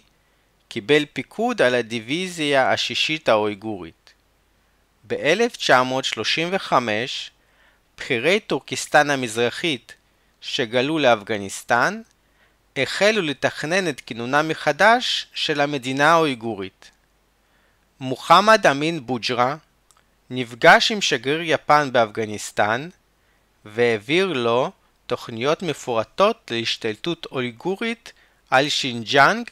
קיבל פיקוד על הדיוויזיה השישית האויגורית. ב-1935 בכירי טורקיסטן המזרחית שגלו לאפגניסטן החלו לתכנן את כינונה מחדש של המדינה האויגורית. מוחמד אמין בוג'רה נפגש עם שגריר יפן באפגניסטן והעביר לו תוכניות מפורטות להשתלטות אויגורית על שינג'אנג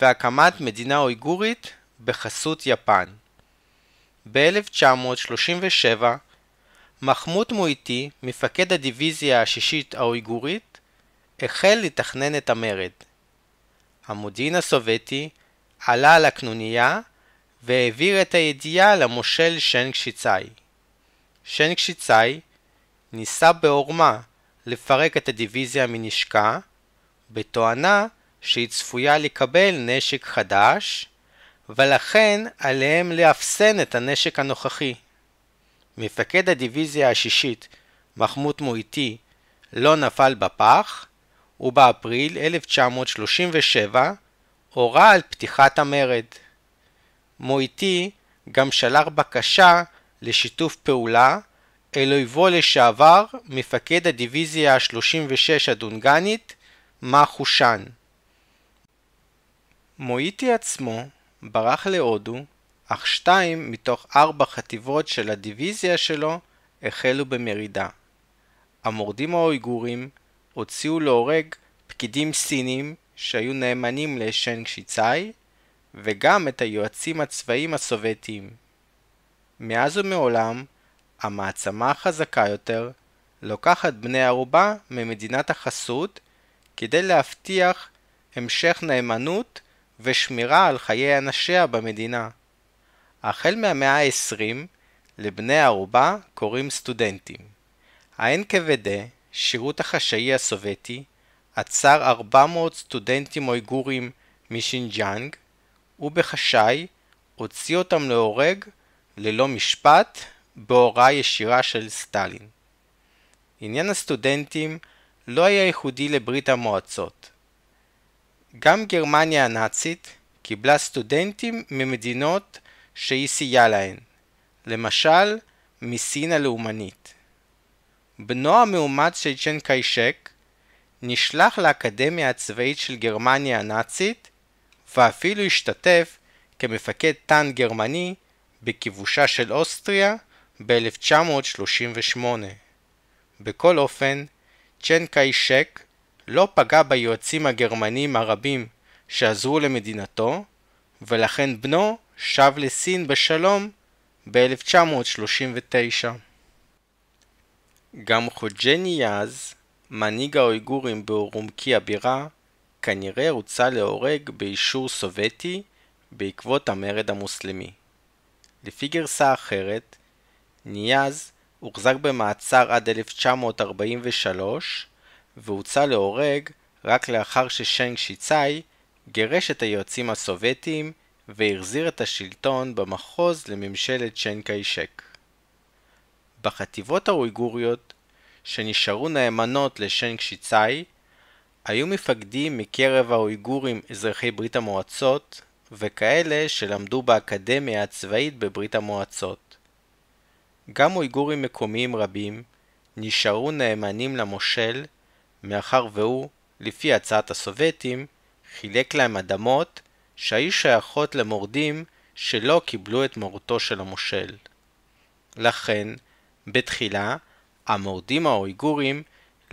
והקמת מדינה אויגורית בחסות יפן. ב-1937 מחמוד מויטי, מפקד הדיוויזיה השישית האויגורית, החל לתכנן את המרד. המודיעין הסובייטי עלה על הקנוניה והעביר את הידיעה למושל שנג שיצאי. שנג שיצאי ניסה בעורמה לפרק את הדיוויזיה מנשקה, בתואנה שהיא צפויה לקבל נשק חדש, ולכן עליהם לאפסן את הנשק הנוכחי. מפקד הדיוויזיה השישית, מחמוד מויטי, לא נפל בפח, ובאפריל 1937 הורה על פתיחת המרד. מויטי גם שלח בקשה לשיתוף פעולה אל אויבו לשעבר, מפקד הדיוויזיה ה-36 הדונגנית, מה חושן. מויטי עצמו ברח להודו, אך שתיים מתוך ארבע חטיבות של הדיוויזיה שלו החלו במרידה. המורדים האויגורים הוציאו להורג פקידים סינים שהיו נאמנים לשנג שיצאי, וגם את היועצים הצבאיים הסובייטיים. מאז ומעולם, המעצמה החזקה יותר לוקחת בני ערובה ממדינת החסות כדי להבטיח המשך נאמנות ושמירה על חיי אנשיה במדינה. החל מהמאה ה-20 לבני ערובה קוראים סטודנטים. ה-NKVD, שירות החשאי הסובייטי, עצר 400 סטודנטים אויגורים משינג'אנג, ובחשאי הוציא אותם להורג ללא משפט בהוראה ישירה של סטלין. עניין הסטודנטים לא היה ייחודי לברית המועצות. גם גרמניה הנאצית קיבלה סטודנטים ממדינות שהיא סייעה להן, למשל מסין הלאומנית. בנו המאומץ של צ'ן קיישק נשלח לאקדמיה הצבאית של גרמניה הנאצית ואפילו השתתף כמפקד טנק גרמני בכיבושה של אוסטריה ב-1938. בכל אופן, צ'ן קאי-שק לא פגע ביועצים הגרמנים הרבים שעזרו למדינתו, ולכן בנו שב לסין בשלום ב-1939. גם חוג'ני יאז, מנהיג האויגורים באורומקי הבירה, כנראה הוצא להורג באישור סובייטי בעקבות המרד המוסלמי. לפי גרסה אחרת, ניאז הוחזק במעצר עד 1943 והוצא להורג רק לאחר ששנג שיצאי גירש את היועצים הסובייטיים והחזיר את השלטון במחוז לממשלת צ'ן קיישק. בחטיבות האויגוריות שנשארו נאמנות לשן קשיצאי היו מפקדים מקרב האויגורים אזרחי ברית המועצות וכאלה שלמדו באקדמיה הצבאית בברית המועצות. גם אויגורים מקומיים רבים נשארו נאמנים למושל מאחר והוא, לפי הצעת הסובייטים, חילק להם אדמות שהיו שייכות למורדים שלא קיבלו את מורתו של המושל. לכן, בתחילה, המורדים האויגורים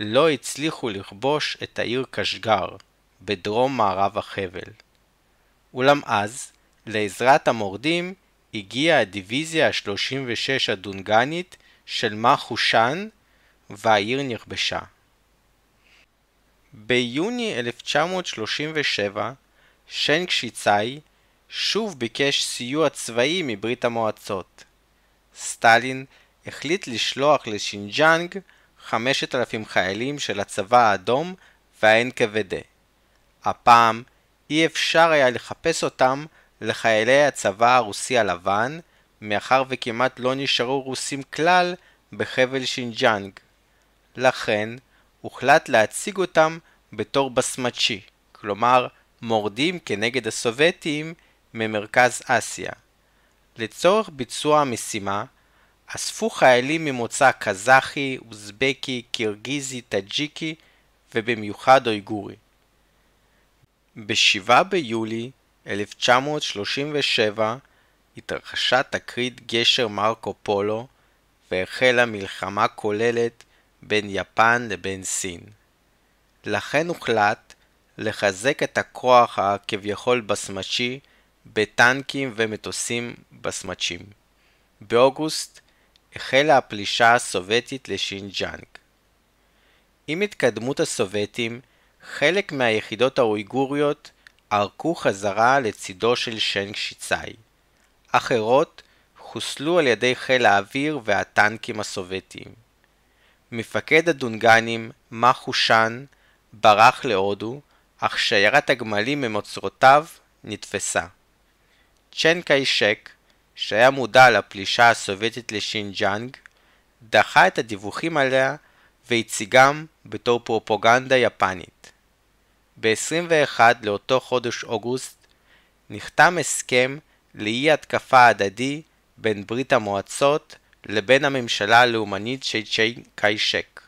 לא הצליחו לכבוש את העיר קשגר, בדרום מערב החבל. אולם אז, לעזרת המורדים, הגיעה הדיוויזיה ה-36 הדונגנית של מה חושן, והעיר נכבשה. ביוני 1937, שן קשיצאי שוב ביקש סיוע צבאי מברית המועצות. סטלין החליט לשלוח לשינג'אנג 5,000 חיילים של הצבא האדום וה-NKVD. הפעם אי אפשר היה לתחפש אותם לחיילי הצבא הרוסי הלבן, מאחר וכמעט לא נשארו רוסים כלל בחבל שינג'אנג. לכן, הוחלט להציג אותם בתור בסמצ'י, כלומר מורדים כנגד הסובייטים ממרכז אסיה. לצורך ביצוע המשימה, אספו חיילים ממוצא קזחי, אוזבקי, קירגיזי, טאג'יקי ובמיוחד אויגורי. ב-7 ביולי 1937 התרחשה תקרית גשר מרקו פולו והחלה מלחמה כוללת בין יפן לבין סין. לכן הוחלט לחזק את הכוח הכביכול בסמצ'י בטנקים ומטוסים בסמצ'ים. באוגוסט החלה הפלישה הסובייטית לשינג'אנג. עם התקדמות הסובייטים, חלק מהיחידות האויגוריות ערקו חזרה לצידו של שנג שיצאי. אחרות חוסלו על ידי חיל האוויר והטנקים הסובייטיים. מפקד הדונגנים, מא חושן, ברח להודו, אך שיירת הגמלים עם אוצרותיו נתפסה. צ'יאנג קאי שק, שהיה מודע לפלישה הסובייטית לשינג'אנג, דחה את הדיווחים עליה והציגם בתור פרופוגנדה יפנית. ב-21 לאותו חודש אוגוסט נחתם הסכם לאי התקפה הדדי בין ברית המועצות לבין הממשלה הלאומנית של צ'יאנג קאי שק.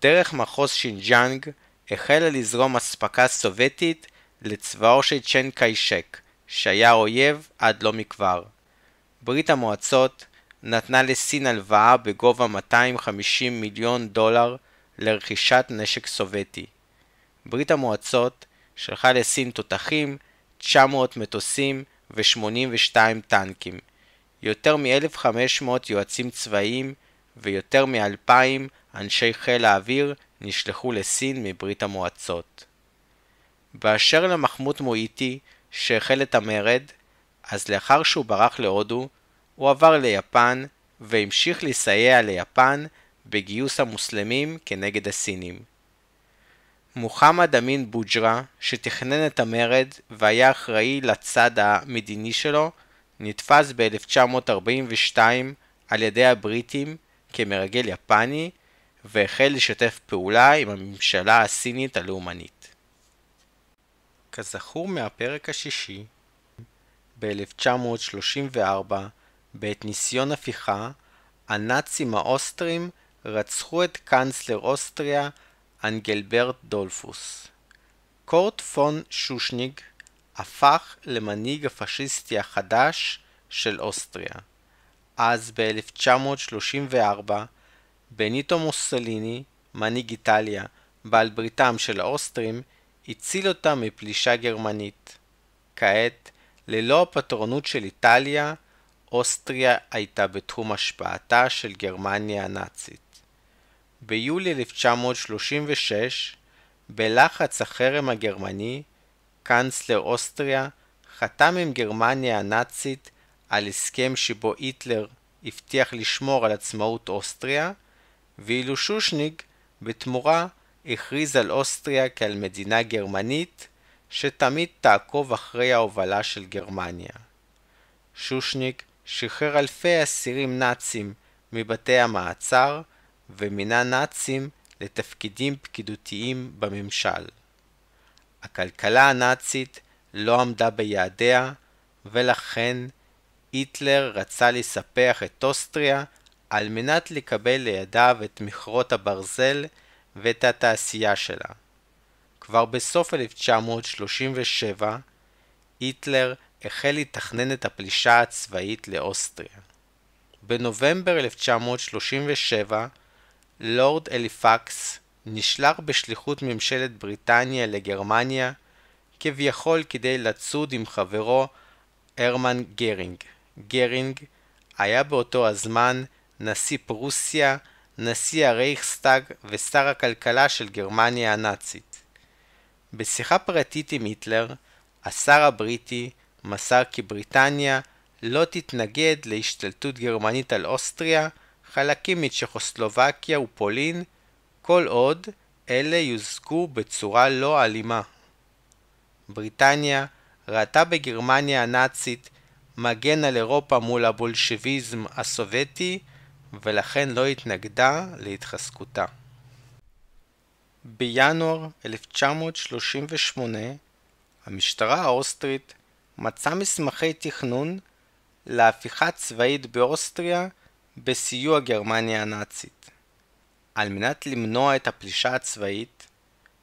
דרך מחוז שינג'אנג החלה לזרום אספקה סובייטית לצבאו של צ'יאנג קאי שק, שהיה אויב עד לא מכבר. ברית המועצות נתנה לסין הלוואה בגובה 250 מיליון דולר לרכישת נשק סובייטי. ברית המועצות שלחה לסין תותחים, 900 מטוסים ו-82 טנקים, יותר מ-1,500 יועצים צבאיים ויותר מ-2,000 אנשי חיל האוויר נשלחו לסין מברית המועצות. באשר למחמוד מואיטי, שהחל את המרד, אז לאחר שהוא ברח להודו, הוא עבר ליפן והמשיך לסייע ליפן בגיוס המוסלמים כנגד הסינים. מוחמד אמין בוג'רה, שתכנן את המרד והיה אחראי לצד המדיני שלו, נתפס ב-1942 על ידי הבריטים כמרגל יפני והחל לשתף פעולה עם הממשלה הסינית הלאומנית. כזכור מהפרק השישי, ב-1934, בעת ניסיון הפיכה, הנאצים האוסטרים רצחו את קאנצלר אוסטריה אנגלברט דולפוס. קורט פון שושניג הפך למנהיג הפשיסטי החדש של אוסטריה. אז ב-1934, בניטו מוסליני, מנהיג איטליה, בעל בריתם של האוסטרים, הציל אותם מפלישה גרמנית. כעת, ללא הפטרונות של איטליה, אוסטריה הייתה בתחום השפעתה של גרמניה הנאצית. ביולי 1936, בלחץ החרם הגרמני, קאנצלר אוסטריה חתם עם גרמניה הנאצית על הסכם שבו היטלר הבטיח לשמור על עצמאות אוסטריה, ואילו שושניג בתמורה הכריז על אוסטריה כעל מדינה גרמנית שתמיד תעקוב אחרי ההובלה של גרמניה. שושניק שחרר אלפי אסירים נאצים מבתי המעצר ומינה נאצים לתפקידים פקידותיים בממשל. הכלכלה הנאצית לא עמדה ביעדיה, ולכן היטלר רצה לספח את אוסטריה על מנת לקבל לידיו את מכרות הברזל ואת התעשייה שלה. כבר בסוף 1937 היטלר החל לתכנן את הפלישה הצבאית לאוסטריה. בנובמבר 1937 לורד אליפקס נשלח בשליחות ממשלת בריטניה לגרמניה כביכול כדי לצוד עם חברו הרמן גרינג. גרינג היה באותו הזמן נשיא פרוסיה, נשיא הרייכסטאג ושר הכלכלה של גרמניה הנאצית. בשיחה פרטית עם היטלר, השר הבריטי מסר כי בריטניה לא תתנגד להשתלטות גרמנית על אוסטריה, חלקים מצ'כוסלובקיה ופולין, כל עוד אלה יושגו בצורה לא אלימה. בריטניה ראתה בגרמניה הנאצית מגן על אירופה מול הבולשביזם הסובייטי, ולכן לא התנגדה להתחזקותה. בינואר 1938 המשטרה האוסטרית מצאה מסמכי תכנון להפיכה צבאית באוסטריה בסיוע גרמניה הנאצית. על מנת למנוע את הפלישה הצבאית,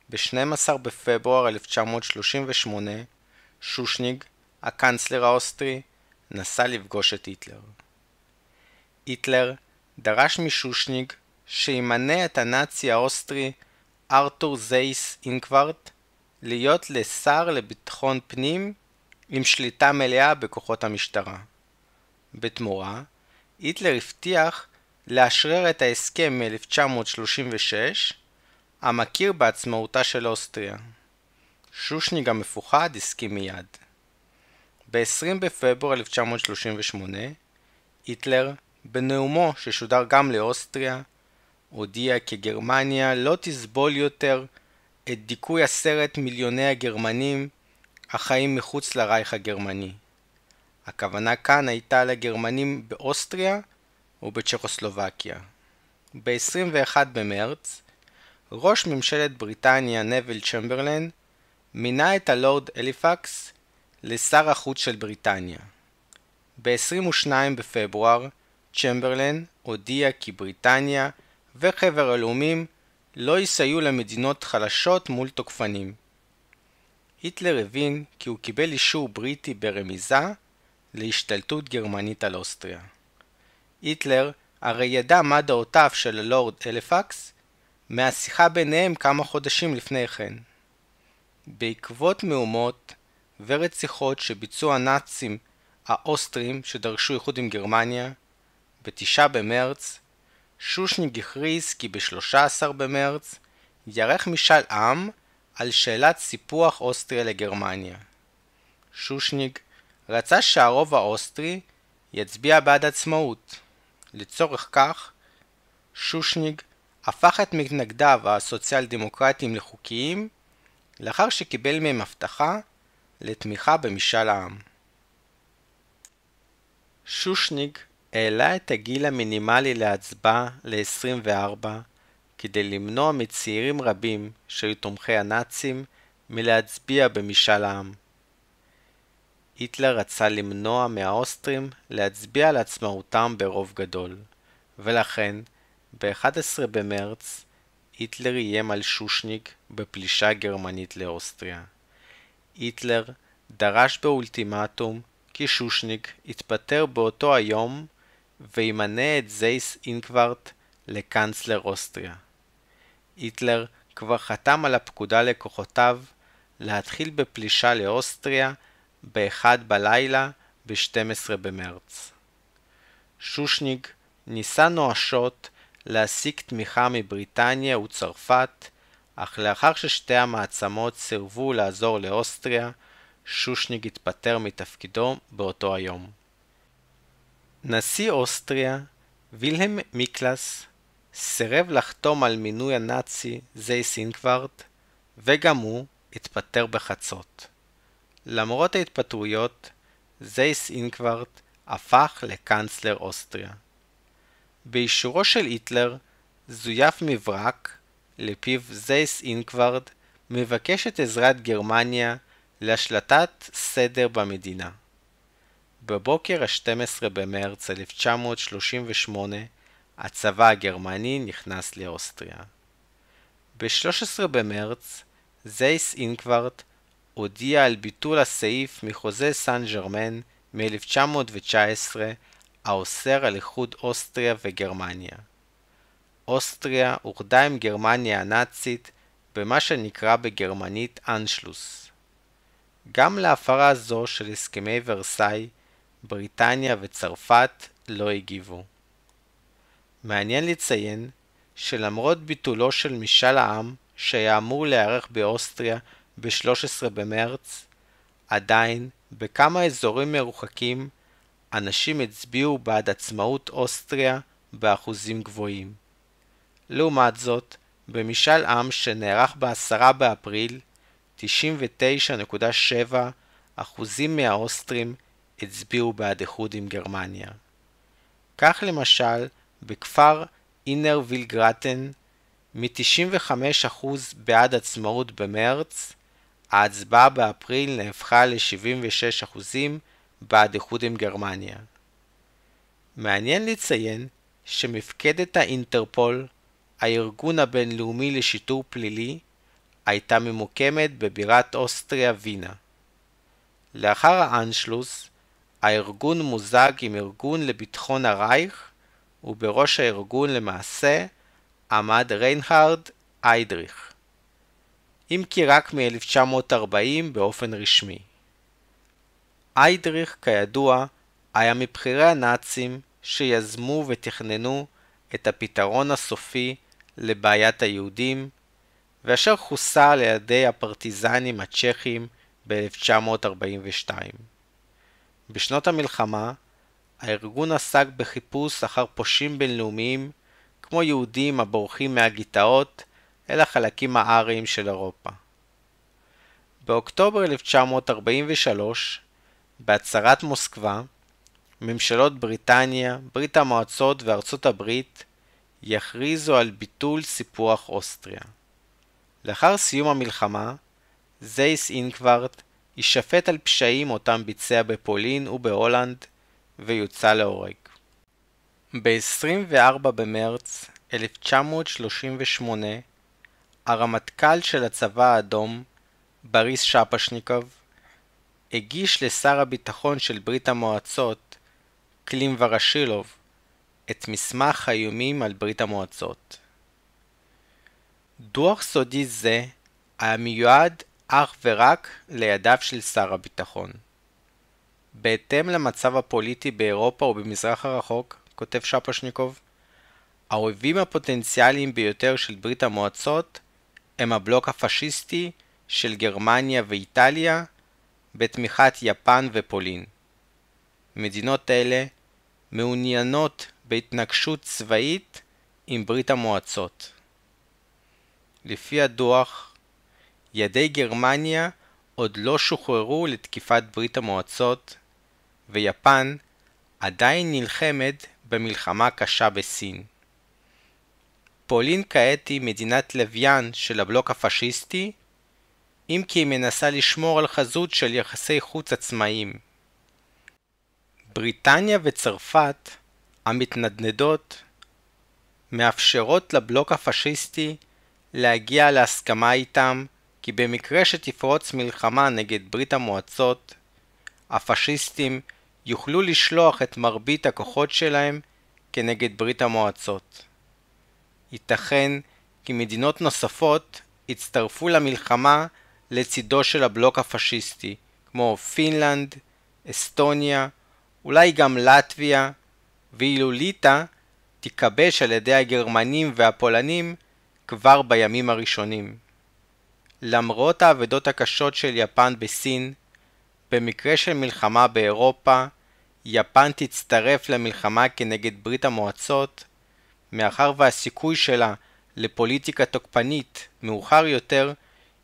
ב-12 בפברואר 1938 שושניג, הקאנצלר האוסטרי, נסע לפגוש את היטלר. היטלר דרש משושניג שימנה את הנאצי האוסטרי ארתור זייס אינקוורט להיות לשר לביטחון פנים עם שליטה מלאה בכוחות המשטרה. בתמורה, היטלר הבטיח לאשרר את ההסכם מ-1936 המכיר בעצמאותה של אוסטריה. שושניג המפוחד הסכים מיד. ב-20 בפברואר 1938, היטלר, בנאומו ששודר גם לאוסטריה, הודיע כי גרמניה לא תסבול יותר את דיכוי עשרת מיליוני הגרמנים החיים מחוץ לרייך הגרמני. הכוונה כאן הייתה לגרמנים באוסטריה ובצ'כוסלובקיה. ב-21 במרץ, ראש ממשלת בריטניה נביל צ'מברלן מינה את הלורד אליפקס לשר החוץ של בריטניה. ב-22 בפברואר, צ'מברלן הודיע כי בריטניה וחבר הלאומים לא יסייעו למדינות חלשות מול תוקפנים. היטלר הבין כי הוא קיבל אישור בריטי ברמיזה להשתלטות גרמנית על אוסטריה. היטלר הרי ידע מה דעותיו של הלורד אלפקס מהשיחה ביניהם כמה חודשים לפני כן. בעקבות מהומות ורציחות שביצעו הנאצים האוסטרים שדרשו איחוד עם גרמניה, ב-9 במרץ, שושניג הכריז כי ב-13 במרץ יערך משאל עם על שאלת סיפוח אוסטריה לגרמניה. שושניג רצה שהרוב האוסטרי יצביע בעד עצמאות. לצורך כך, שושניג הפך את מתנגדיו הסוציאל דמוקרטיים לחוקיים לאחר שקיבל מהם הבטחה לתמיכה במשאל העם. שושניג העלה את הגיל המינימלי להצבעה ל-24 כדי למנוע מצעירים רבים שהיו תומכי הנאצים מלהצביע במשאל העם. היטלר רצה למנוע מהאוסטרים להצביע על עצמאותם ברוב גדול, ולכן ב-11 במרץ היטלר איים על שושניג בפלישה גרמנית לאוסטריה. היטלר דרש באולטימטום כי שושניג יתפטר באותו היום וימנה את זייס אינקוורט לקאנצלר אוסטריה. היטלר כבר חתם על הפקודה לכוחותיו להתחיל בפלישה לאוסטריה ב-1 בלילה ב-12 במרץ. שושניג ניסה נואשות להשיג תמיכה מבריטניה וצרפת, אך לאחר ששתי המעצמות סירבו לעזור לאוסטריה, שושניג התפטר מתפקידו באותו היום. נשיא אוסטריה, וילהם מיקלס, סירב לחתום על מינוי הנאצי זייס אינקוורט, וגם הוא התפטר בחצות. למרות ההתפטרויות, זייס אינקוורט הפך לקאנצלר אוסטריה. באישורו של היטלר, זויף מברק, לפיו זייס אינקווארד מבקש את עזרת גרמניה להשלטת סדר במדינה. בבוקר ה-12 במרץ 1938 הצבא הגרמני נכנס לאוסטריה. ב-13 במרץ זייס אינקווארט הודיע על ביטול הסעיף מחוזה סן ג'רמן מ-1919 האוסר על איחוד אוסטריה וגרמניה. אוסטריה אוחדה עם גרמניה הנאצית במה שנקרא בגרמנית אנשלוס. גם להפרה זו של הסכמי ורסאי, בריטניה וצרפת לא הגיבו. מעניין לציין שלמרות ביטולו של משאל העם שהיה אמור להיערך באוסטריה ב-13 במרץ, עדיין בכמה אזורים מרוחקים אנשים הצביעו בעד עצמאות אוסטריה באחוזים גבוהים. לעומת זאת, במשאל עם שנערך ב-10 באפריל, 99.7 אחוזים מהאוסטרים הצביעו בעד איחוד עם גרמניה. כך למשל, בכפר אינר וילגרטן, מ-95% בעד עצמאות במרץ, ההצבעה באפריל נהפכה ל-76% בעד איחוד עם גרמניה. מעניין לציין שמפקדת האינטרפול, הארגון הבינלאומי לשיטור פלילי, הייתה ממוקמת בבירת אוסטריה וינה. לאחר האנשלוס, הארגון מוזג עם ארגון לביטחון הרייך, ובראש הארגון למעשה עמד ריינהרד איידריך. אם כי רק מ-1940 באופן רשמי. איידריך, כידוע, היה מבכירי הנאצים שיזמו ותכננו את הפתרון הסופי לבעיית היהודים, ואשר חוסה על ידי הפרטיזנים הצ'כים ב-1942. בשנות המלחמה, הארגון עסק בחיפוש אחר פושעים בינלאומיים כמו יהודים הבורחים מהגטאות אל החלקים האריים של אירופה. באוקטובר 1943, בהצהרת מוסקבה, ממשלות בריטניה, ברית המועצות וארצות הברית יכריזו על ביטול סיפוח אוסטריה. לאחר סיום המלחמה, זייס אינקווארט יישפט על פשעים אותם ביצע בפולין ובהולנד ויוצא להורג. ב-24 במרץ 1938 הרמטכ"ל של הצבא האדום, בריס שפשניקוב, הגיש לשר הביטחון של ברית המועצות, קלים ורשילוב, את מסמך האיומים על ברית המועצות. דוח סודי זה היה מיועד אך ורק לידיו של שר הביטחון. בהתאם למצב הפוליטי באירופה ובמזרח הרחוק, כותב שפשניקוב, האויבים הפוטנציאליים ביותר של ברית המועצות הם הבלוק הפשיסטי של גרמניה ואיטליה בתמיכת יפן ופולין. מדינות אלה מעוניינות בהתנגשות צבאית עם ברית המועצות. לפי הדוח, ידי גרמניה עוד לא שוחררו לתקיפת ברית המועצות, ויפן עדיין נלחמת במלחמה קשה בסין. פולין כעת היא מדינת לוויין של הבלוק הפשיסטי, אם כי היא מנסה לשמור על חזות של יחסי חוץ עצמאיים. בריטניה וצרפת, המתנדנדות, מאפשרות לבלוק הפשיסטי להגיע להסכמה איתם כי במקרה שתפרוץ מלחמה נגד ברית המועצות, הפשיסטים יוכלו לשלוח את מרבית הכוחות שלהם כנגד ברית המועצות. ייתכן כי מדינות נוספות יצטרפו למלחמה לצידו של הבלוק הפשיסטי, כמו פינלנד, אסטוניה, אולי גם לטביה, ואילו ליטא תיכבש על ידי הגרמנים והפולנים כבר בימים הראשונים. למרות האבדות הקשות של יפן בסין, במקרה של מלחמה באירופה, יפן תצטרף למלחמה כנגד ברית המועצות, מאחר והסיכוי שלה לפוליטיקה תוקפנית מאוחר יותר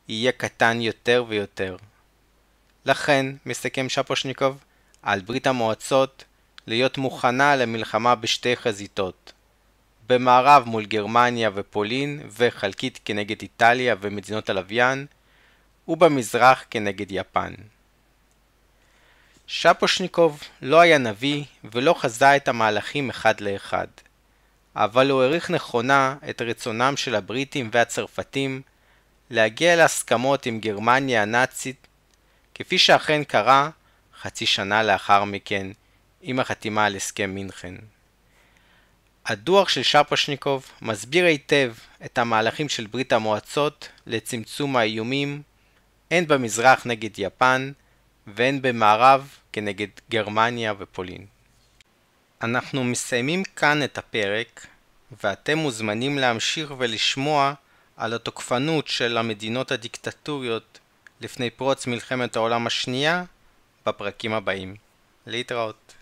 יהיה קטן יותר ויותר. לכן, מסכם שפושניקוב, על ברית המועצות להיות מוכנה למלחמה בשתי חזיתות, במערב מול גרמניה ופולין וחלקית כנגד איטליה ומדינות הלוויין, ובמזרח כנגד יפן. שפושניקוב לא היה נביא ולא חזה את המהלכים אחד לאחד, אבל הוא העריך נכונה את רצונם של הבריטים והצרפתים להגיע להסכמות עם גרמניה הנאצית, כפי שאכן קרה חצי שנה לאחר מכן עם החתימה על הסכם מינכן. הדוח של שפושניקוב מסביר היטב את המהלכים של ברית המועצות לצמצום האיומים הן במזרח נגד יפן והן במערב כנגד גרמניה ופולין. אנחנו מסיימים כאן את הפרק ואתם מוזמנים להמשיך ולשמוע על התוקפנות של המדינות הדיקטטוריות לפני פרוץ מלחמת העולם השנייה בפרקים הבאים. להתראות.